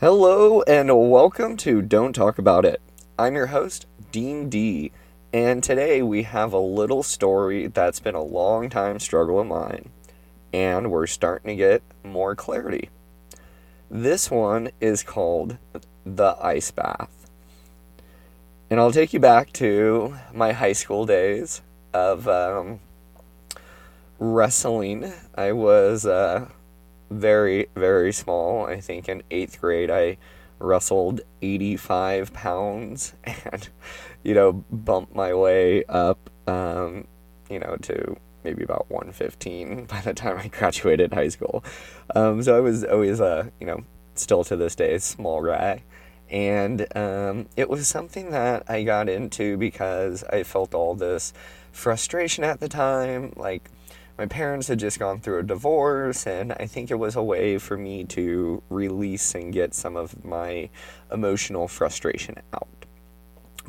Hello and welcome to Don't Talk About It. I'm your host, Dean D, and today we have a little story that's been a long time struggle of mine, and we're starting to get more clarity. This one is called The Ice Bath. And I'll take you back to my high school days of um, wrestling. I was uh, very, very small. I think in eighth grade, I wrestled 85 pounds and, you know, bumped my way up, um, you know, to maybe about 115 by the time I graduated high school. Um, so I was always, uh, you know, still to this day, small guy. And um, it was something that I got into because I felt all this frustration at the time. Like, my parents had just gone through a divorce, and I think it was a way for me to release and get some of my emotional frustration out.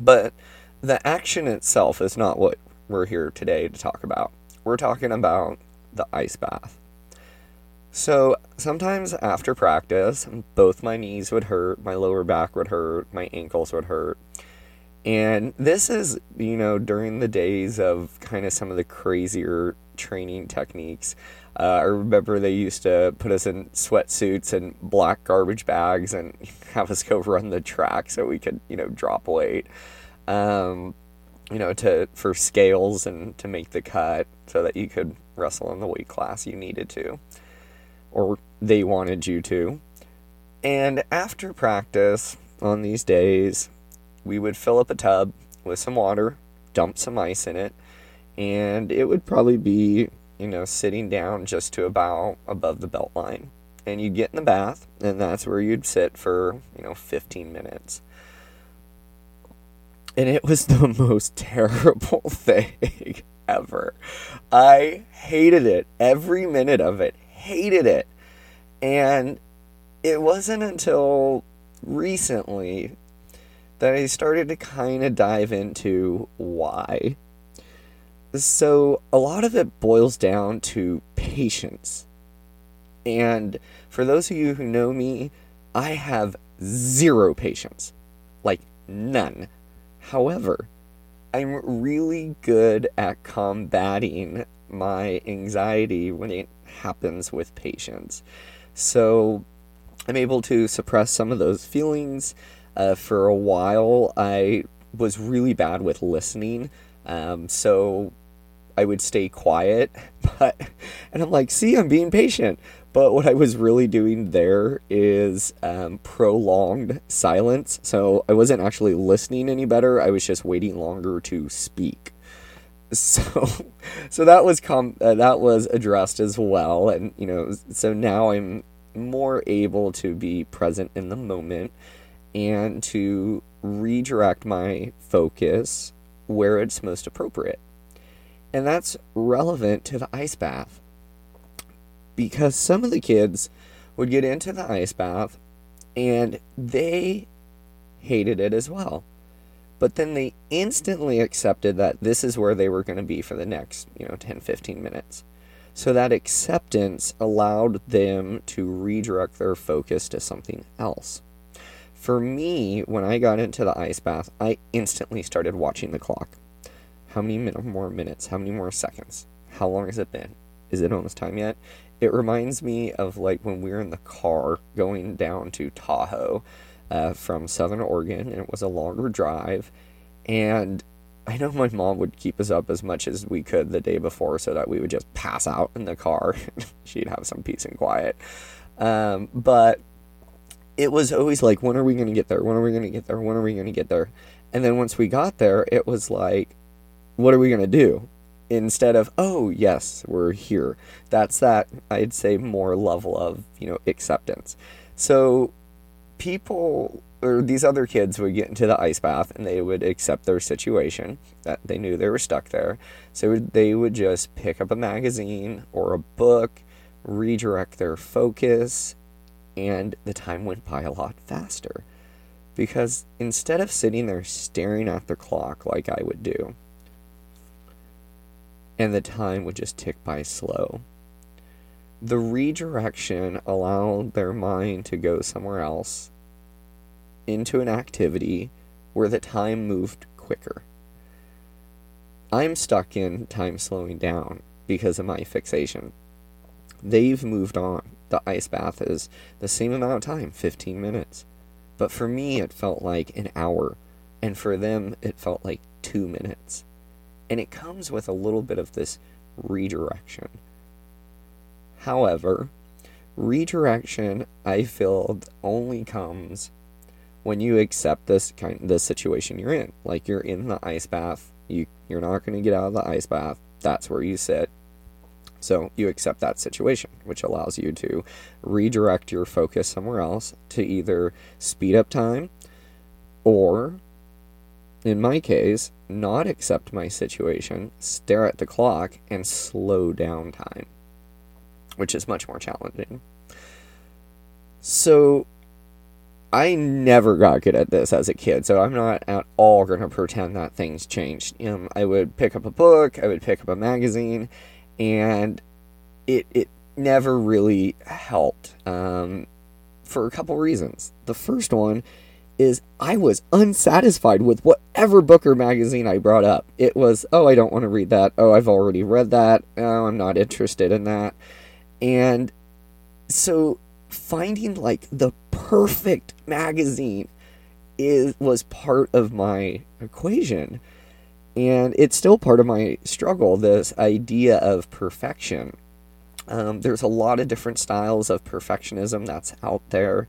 But the action itself is not what we're here today to talk about. We're talking about the ice bath. So sometimes after practice, both my knees would hurt, my lower back would hurt, my ankles would hurt. And this is, you know, during the days of kind of some of the crazier training techniques. Uh, I remember they used to put us in sweatsuits and black garbage bags and have us go run the track so we could, you know, drop weight. Um, you know, to for scales and to make the cut so that you could wrestle in the weight class you needed to, or they wanted you to. And after practice on these days, we would fill up a tub with some water, dump some ice in it, and it would probably be, you know, sitting down just to about above the belt line. And you'd get in the bath, and that's where you'd sit for, you know, 15 minutes. And it was the most terrible thing ever. I hated it. Every minute of it. Hated it. And it wasn't until recently that I started to kind of dive into why. So, a lot of it boils down to patience. And for those of you who know me, I have zero patience. Like, none. However, I'm really good at combating my anxiety when it happens with patience. So, I'm able to suppress some of those feelings. Uh, for a while, I was really bad with listening. Um, so I would stay quiet, but and I'm like, see, I'm being patient. But what I was really doing there is um, prolonged silence. So I wasn't actually listening any better. I was just waiting longer to speak. So, so that was com- uh, that was addressed as well, and you know, so now I'm more able to be present in the moment and to redirect my focus where it's most appropriate. And that's relevant to the ice bath. Because some of the kids would get into the ice bath and they hated it as well. But then they instantly accepted that this is where they were going to be for the next, you know, 10, 15 minutes. So that acceptance allowed them to redirect their focus to something else. For me, when I got into the ice bath, I instantly started watching the clock. How many more minutes? How many more seconds? How long has it been? Is it almost time yet? It reminds me of like when we were in the car going down to Tahoe uh, from Southern Oregon, and it was a longer drive. And I know my mom would keep us up as much as we could the day before so that we would just pass out in the car. She'd have some peace and quiet. Um, but it was always like, when are we going to get there? When are we going to get there? When are we going to get there? And then once we got there, it was like, what are we going to do? Instead of, oh, yes, we're here. That's that, I'd say, more level of, you know, acceptance. So people or these other kids would get into the ice bath and they would accept their situation that they knew they were stuck there. So they would just pick up a magazine or a book, redirect their focus, and the time went by a lot faster. Because instead of sitting there staring at the clock like I would do, and the time would just tick by slow. The redirection allowed their mind to go somewhere else into an activity where the time moved quicker. I'm stuck in time slowing down because of my fixation. They've moved on. The ice bath is the same amount of time, 15 minutes. But for me, it felt like an hour. And for them, it felt like two minutes. And it comes with a little bit of this redirection. However, redirection, I feel, only comes when you accept this kind the situation you're in. Like you're in the ice bath, you you're not going to get out of the ice bath. That's where you sit. So you accept that situation, which allows you to redirect your focus somewhere else to either speed up time or, in my case, not accept my situation, stare at the clock, and slow down time, which is much more challenging. So I never got good at this as a kid, so I'm not at all going to pretend that things changed. I would pick up a book, I would pick up a magazine, and it it never really helped um, for a couple reasons. The first one is I was unsatisfied with whatever book or magazine I brought up. It was, oh, I don't want to read that. Oh, I've already read that. Oh, I'm not interested in that. And so finding like the perfect magazine is was part of my equation and it's still part of my struggle this idea of perfection. Um, there's a lot of different styles of perfectionism that's out there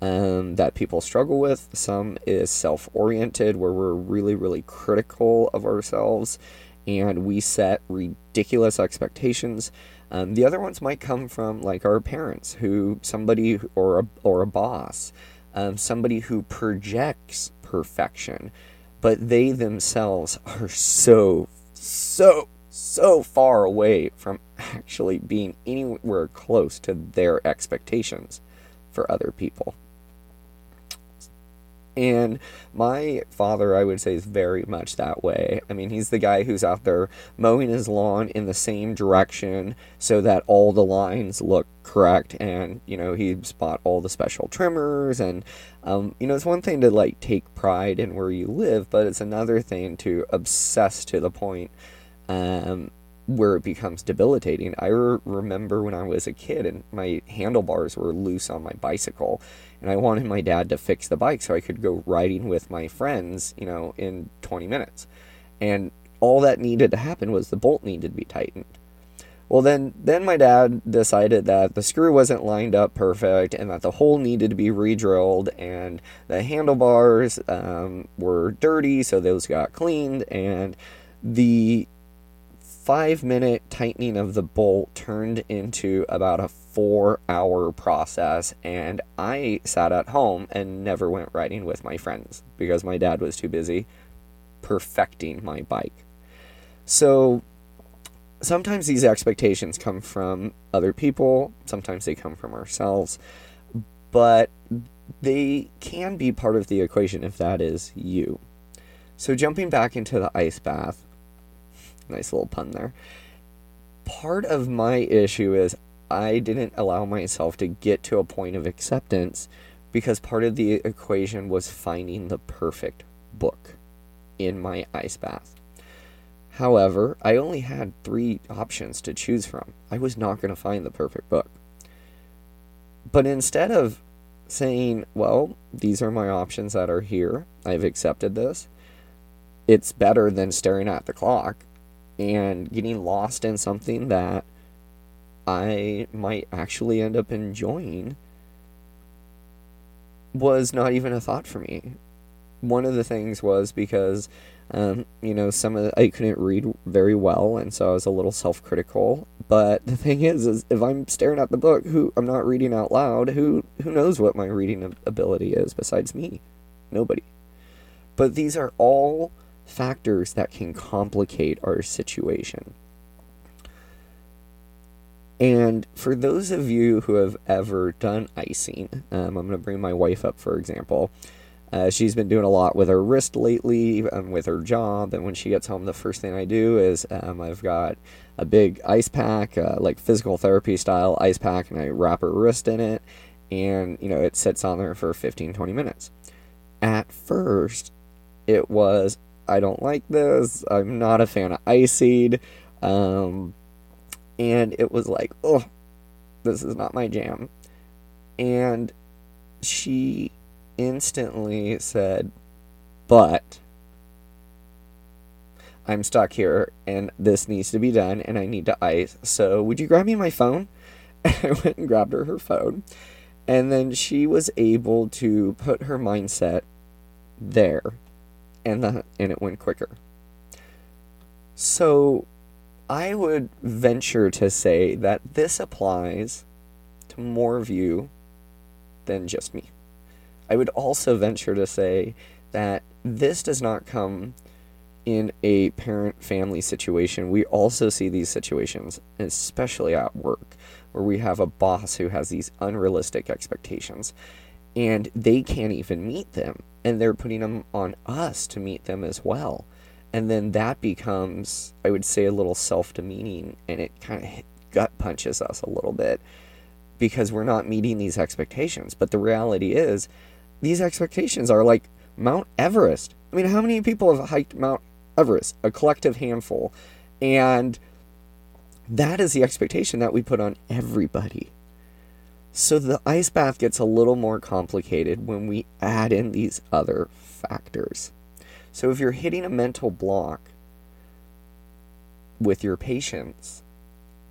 um, that people struggle with. Some is self-oriented where we're really really critical of ourselves and we set ridiculous expectations. Um, the other ones might come from like our parents, who somebody or a, or a boss, um, somebody who projects perfection, but they themselves are so so so far away from actually being anywhere close to their expectations for other people. And my father, I would say, is very much that way. I mean, he's the guy who's out there mowing his lawn in the same direction so that all the lines look correct. And, you know, he's bought all the special trimmers. And, um, you know, it's one thing to, like, take pride in where you live, but it's another thing to obsess to the point um, where it becomes debilitating. I re- remember when I was a kid and my handlebars were loose on my bicycle and I wanted my dad to fix the bike so I could go riding with my friends, you know, in 20 minutes. And all that needed to happen was the bolt needed to be tightened. Well, then, then my dad decided that the screw wasn't lined up perfect and that the hole needed to be re-drilled and the handlebars um, were dirty, so those got cleaned and the five minute tightening of the bolt turned into about a four hour process. And I sat at home and never went riding with my friends because my dad was too busy perfecting my bike. So sometimes these expectations come from other people, sometimes they come from ourselves, but they can be part of the equation if that is you. So, jumping back into the ice bath, Nice little pun there. Part of my issue is I didn't allow myself to get to a point of acceptance because part of the equation was finding the perfect book in my ice bath. However, I only had three options to choose from. I was not going to find the perfect book. But instead of saying, well, these are my options that are here, I've accepted this, it's better than staring at the clock and getting lost in something that I might actually end up enjoying was not even a thought for me. One of the things was because, um, you know, some of the, I couldn't read very well, and so I was a little self-critical. But the thing is, is if I'm staring at the book, who I'm not reading out loud, who who knows what my reading ability is besides me? Nobody. But these are all factors that can complicate our situation. And for those of you who have ever done icing, um, I'm going to bring my wife up for example. Uh, she's been doing a lot with her wrist lately um, with her job. And when she gets home, the first thing I do is um, I've got a big ice pack, uh, like physical therapy style ice pack, and I wrap her wrist in it. And, you know, it sits on there for 15, 20 minutes. at first, it was, I don't like this. I'm not a fan of Iceseed. Um, and it was like, oh, this is not my jam. And she instantly said, but I'm stuck here and this needs to be done and I need to ice. So would you grab me my phone? And I went and grabbed her her phone. And then she was able to put her mindset there and the and it went quicker. So I would venture to say that this applies to more of you than just me. I would also venture to say that this does not come in a parent family situation, we also see these situations, especially at work, where we have a boss who has these unrealistic expectations and they can't even meet them. And they're putting them on us to meet them as well. And then that becomes, I would say, a little self demeaning and it kind of gut punches us a little bit because we're not meeting these expectations. But the reality is, these expectations are like Mount Everest. I mean, how many people have hiked Mount Everest, a collective handful. And that is the expectation that we put on everybody. So the ice bath gets a little more complicated when we add in these other factors. So if you're hitting a mental block with your patience,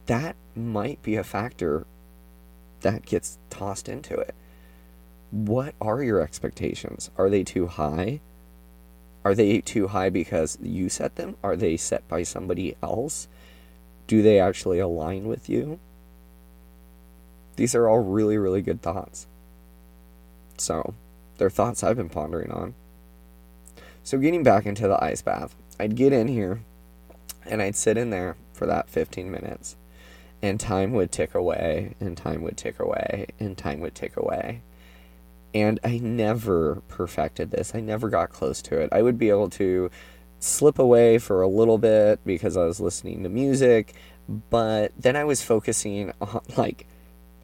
that might be a factor that gets tossed into it. What are your expectations? Are they too high? Are they too high because you set them? Are they set by somebody else? Do they actually align with you? These are all really, really good thoughts. So, they're thoughts I've been pondering on. So, getting back into the ice bath, I'd get in here and I'd sit in there for that 15 minutes, and time would tick away, and time would tick away, and time would tick away. And I never perfected this. I never got close to it. I would be able to slip away for a little bit because I was listening to music, but then I was focusing on like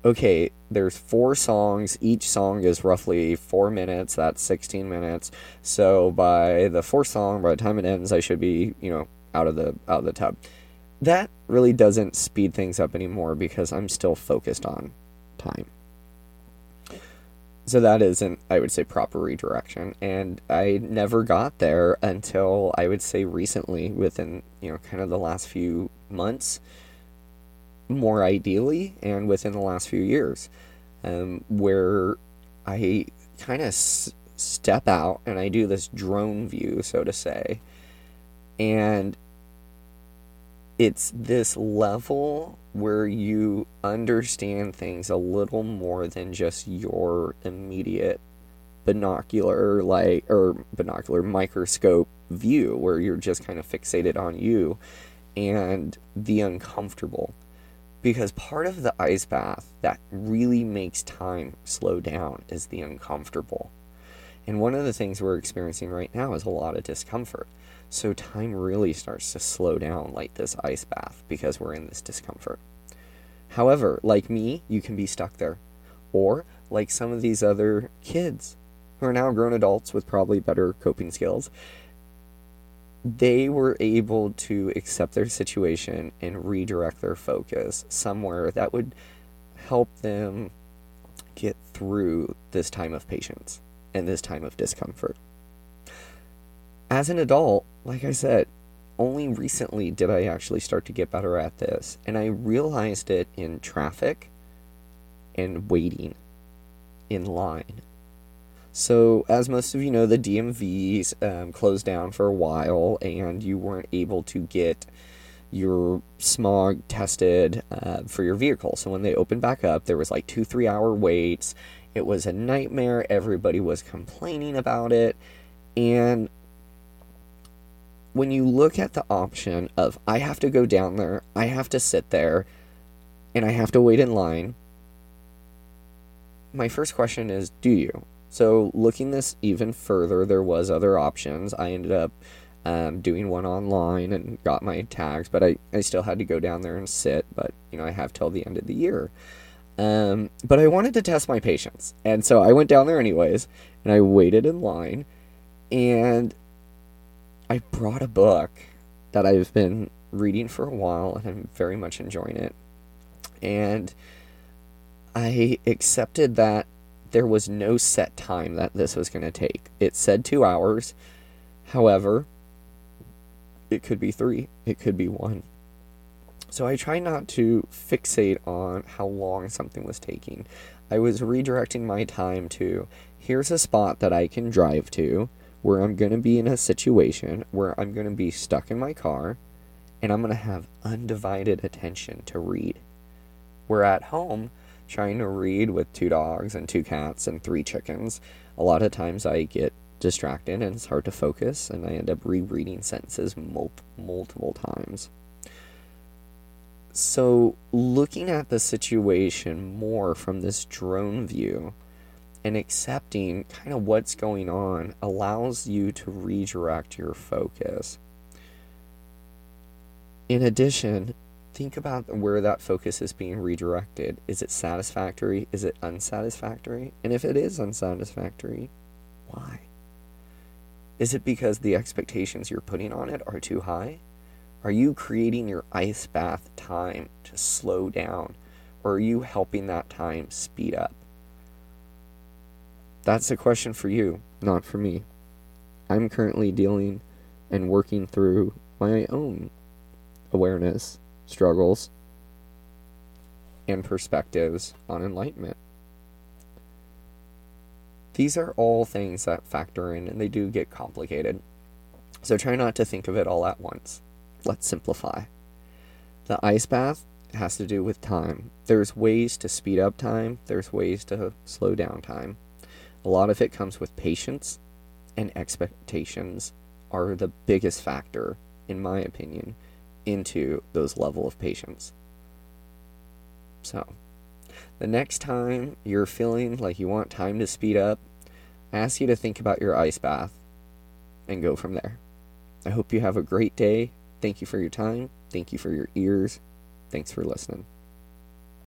okay, there's four songs. Each song is roughly four minutes. That's 16 minutes. So by the fourth song, by the time it ends, I should be, you know, out of the out of the tub. That really doesn't speed things up anymore because I'm still focused on time. So that isn't, I would say, proper redirection. And I never got there until I would say recently, within, you know, kind of the last few months, more ideally, and within the last few years, um, where I kind of s- step out and I do this drone view, so to say. And it's this level where you understand things a little more than just your immediate binocular like or binocular microscope view where you're just kind of fixated on you and the uncomfortable because part of the ice bath that really makes time slow down is the uncomfortable and one of the things we're experiencing right now is a lot of discomfort so time really starts to slow down like this ice bath because we're in this discomfort. However, like me, you can be stuck there. Or like some of these other kids who are now grown adults with probably better coping skills, they were able to accept their situation and redirect their focus somewhere that would help them get through this time of patience and this time of discomfort as an adult, like I said, only recently did I actually start to get better at this. And I realized it in traffic and waiting in line. So, as most of you know, the DMVs um, closed down for a while and you weren't able to get your smog tested uh, for your vehicle. So, when they opened back up, there was like two, three hour waits. It was a nightmare. Everybody was complaining about it. And when you look at the option of I have to go down there, I have to sit there, and I have to wait in line, my first question is do you? So, looking this even further, there was other options. I ended up um, doing one online and got my tags, but I, I still had to go down there and sit. But, you know, I have till the end of the year. Um, but I wanted to test my patience. And so I went down there anyways, and I waited in line, and I brought a book that I've been reading for a while, and I'm very much enjoying it. And I accepted that there was no set time that this was going to take. It said two hours. However, it could be three, it could be one. So I try not to fixate on how long something was taking. I was redirecting my time to here's a spot that I can drive to where I'm going to be in a situation where I'm going to be stuck in my car and I'm going to have undivided attention to read. Where at home, trying to read with two dogs and two cats and three chickens, a lot of times I get distracted and it's hard to focus and I end up rereading sentences mul- multiple times. So, looking at the situation more from this drone view and accepting kind of what's going on allows you to redirect your focus. In addition, think about where that focus is being redirected. Is it satisfactory? Is it unsatisfactory? And if it is unsatisfactory, why? Is it because the expectations you're putting on it are too high? Are you creating your ice bath time to slow down? Or are you helping that time speed up? That's a question for you, not for me. I'm currently dealing and working through my own awareness, struggles, and perspectives on enlightenment. These are all things that factor in and they do get complicated. So try not to think of it all at once. Let's simplify. The ice bath has to do with time. There's ways to speed up time, there's ways to slow down time. A lot of it comes with patience, and expectations are the biggest factor, in my opinion, into those level of patience. So, the next time you're feeling like you want time to speed up, I ask you to think about your ice bath and go from there. I hope you have a great day Thank you for your time. Thank you for your ears. Thanks for listening.